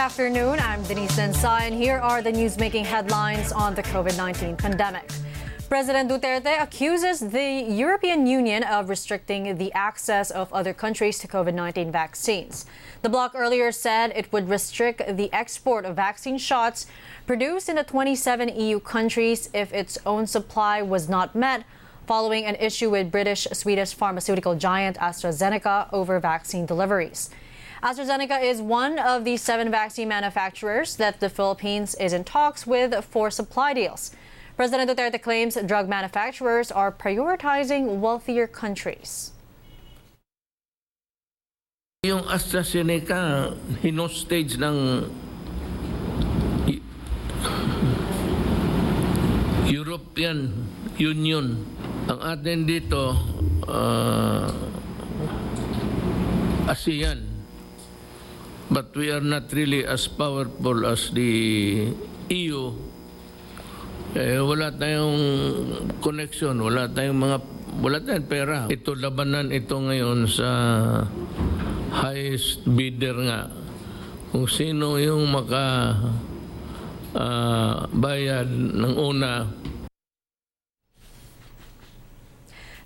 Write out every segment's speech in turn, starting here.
afternoon. I'm Denise Densai, and here are the news-making headlines on the COVID-19 pandemic. President Duterte accuses the European Union of restricting the access of other countries to COVID-19 vaccines. The bloc earlier said it would restrict the export of vaccine shots produced in the 27 EU countries if its own supply was not met following an issue with British Swedish pharmaceutical giant AstraZeneca over vaccine deliveries. AstraZeneca is one of the seven vaccine manufacturers that the Philippines is in talks with for supply deals. President Duterte claims drug manufacturers are prioritizing wealthier countries. Yung AstraZeneca, hinostage ng European Union. Ang atin dito, uh, ASEAN. But we are not really as powerful as the EU. Eh, wala tayong connection, wala tayong mga wala tayong pera. Ito labanan ito ngayon sa highest bidder nga. Kung sino yung maka uh, bayad ng una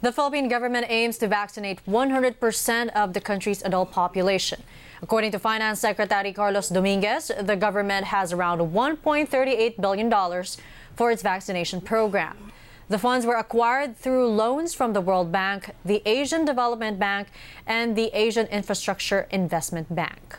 The Philippine government aims to vaccinate 100% of the country's adult population. According to Finance Secretary Carlos Dominguez, the government has around $1.38 billion for its vaccination program. The funds were acquired through loans from the World Bank, the Asian Development Bank, and the Asian Infrastructure Investment Bank.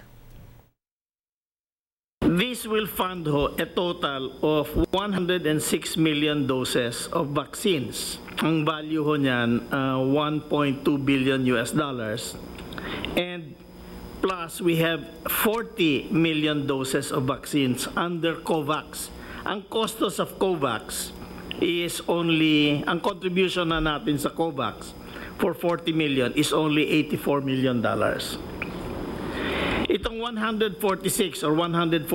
This will fund a total of 106 million doses of vaccines. Ang value ho niyan, uh, 1.2 billion US dollars. And plus, we have 40 million doses of vaccines under COVAX. Ang costos of COVAX is only, ang contribution na natin sa COVAX for 40 million is only 84 million dollars. Itong 146 or 148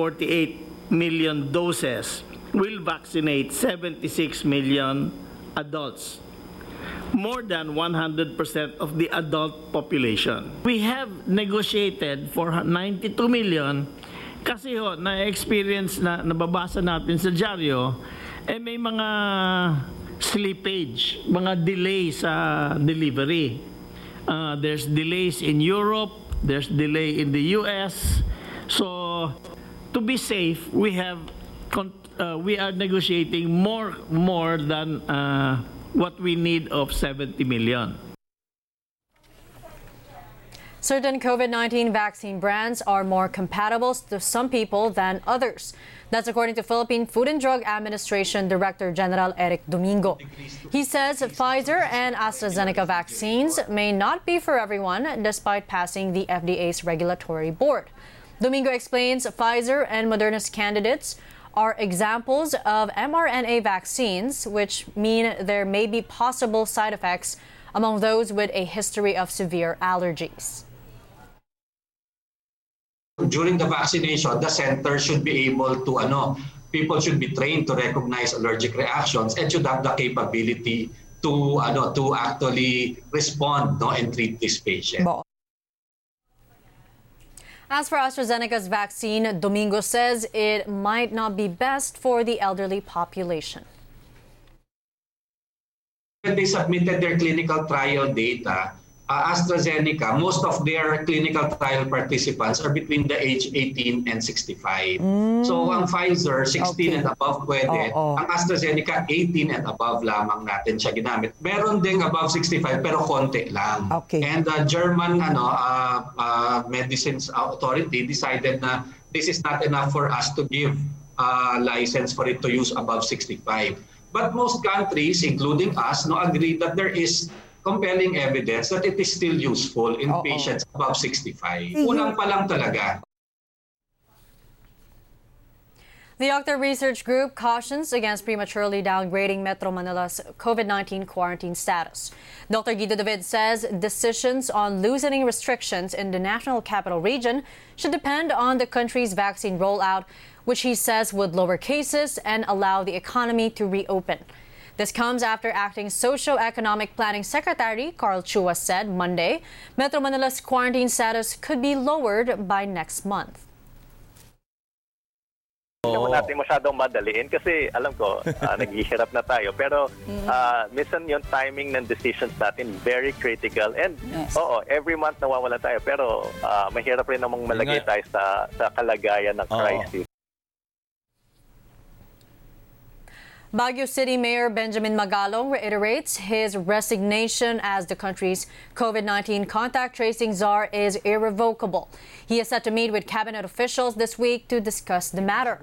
million doses will vaccinate 76 million adults. More than 100% of the adult population. We have negotiated for 92 million kasi ho, na-experience na nababasa natin sa dyaryo, eh may mga slippage, mga delay sa delivery. Uh, there's delays in Europe, there's delay in the US. So to be safe, we have uh, we are negotiating more more than uh, what we need of 70 million. Certain COVID 19 vaccine brands are more compatible to some people than others. That's according to Philippine Food and Drug Administration Director General Eric Domingo. He says Pfizer and AstraZeneca vaccines may not be for everyone despite passing the FDA's regulatory board. Domingo explains Pfizer and Moderna's candidates are examples of mRNA vaccines, which mean there may be possible side effects among those with a history of severe allergies during the vaccination, the center should be able to, ano, people should be trained to recognize allergic reactions and should have the capability to, ano, to actually respond no, and treat this patient. As for AstraZeneca's vaccine, Domingo says it might not be best for the elderly population. When they submitted their clinical trial data, uh, AstraZeneca, most of their clinical trial participants are between the age 18 and 65. Mm. So ang Pfizer, 16 okay. and above pwede. Oh, oh. Ang AstraZeneca, 18 and above lamang natin siya ginamit. Meron ding above 65 pero konti lang. Okay. And the uh, German ano uh, uh, Medicines Authority decided na this is not enough for us to give uh, license for it to use above 65. But most countries, including us, no, agree that there is compelling evidence that it is still useful in Oo. patients above 65. Mhm. Unang pa lang talaga. The Octa Research Group cautions against prematurely downgrading Metro Manila's COVID 19 quarantine status. Dr. Guido David says decisions on loosening restrictions in the National Capital Region should depend on the country's vaccine rollout, which he says would lower cases and allow the economy to reopen. This comes after acting Socio-Economic Planning Secretary Carl Chua said Monday Metro Manila's quarantine status could be lowered by next month. naman natin masyadong madaliin kasi alam ko, uh, naghihirap na tayo. Pero uh, minsan yung timing ng decisions natin very critical. And Yes. oo, every month nawawala tayo. Pero uh, mahirap rin namang malagay tayo sa, sa kalagayan ng crisis. Baguio City Mayor Benjamin Magalong reiterates his resignation as the country's COVID 19 contact tracing czar is irrevocable. He is set to meet with cabinet officials this week to discuss the matter.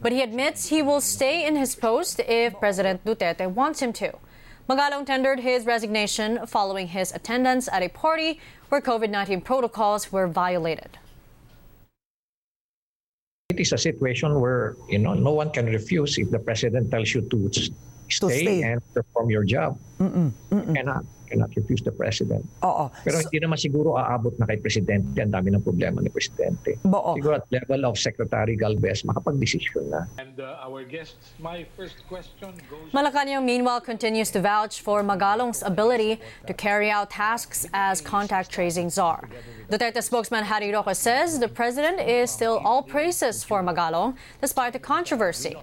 But he admits he will stay in his post if President Duterte wants him to. Magalong tendered his resignation following his attendance at a party where COVID 19 protocols were violated. It is a situation where you know no one can refuse if the president tells you to stay, stay. and perform your job. You cannot cannot refuse the president. Oo. Pero So- hindi naman siguro aabot na kay presidente. Ang dami ng problema ni presidente. Oo. Siguro at level of Secretary Galvez, makapag-desisyon na. And uh, our guests, my first question goes Malacanang, meanwhile, continues to vouch for Magalong's ability to carry out tasks as contact tracing czar. Duterte spokesman Harry Roque says the president is still all praises for Magalong despite the controversy.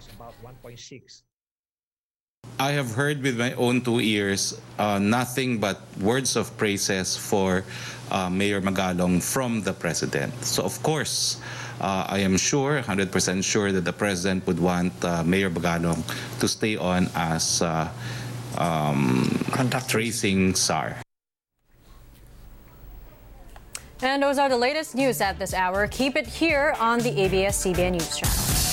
About 1.6. I have heard with my own two ears uh, nothing but words of praises for uh, Mayor Magalong from the president. So, of course, uh, I am sure, 100% sure, that the president would want uh, Mayor Magalong to stay on as uh, um, tracing SAR. And those are the latest news at this hour. Keep it here on the ABS CBN News Channel.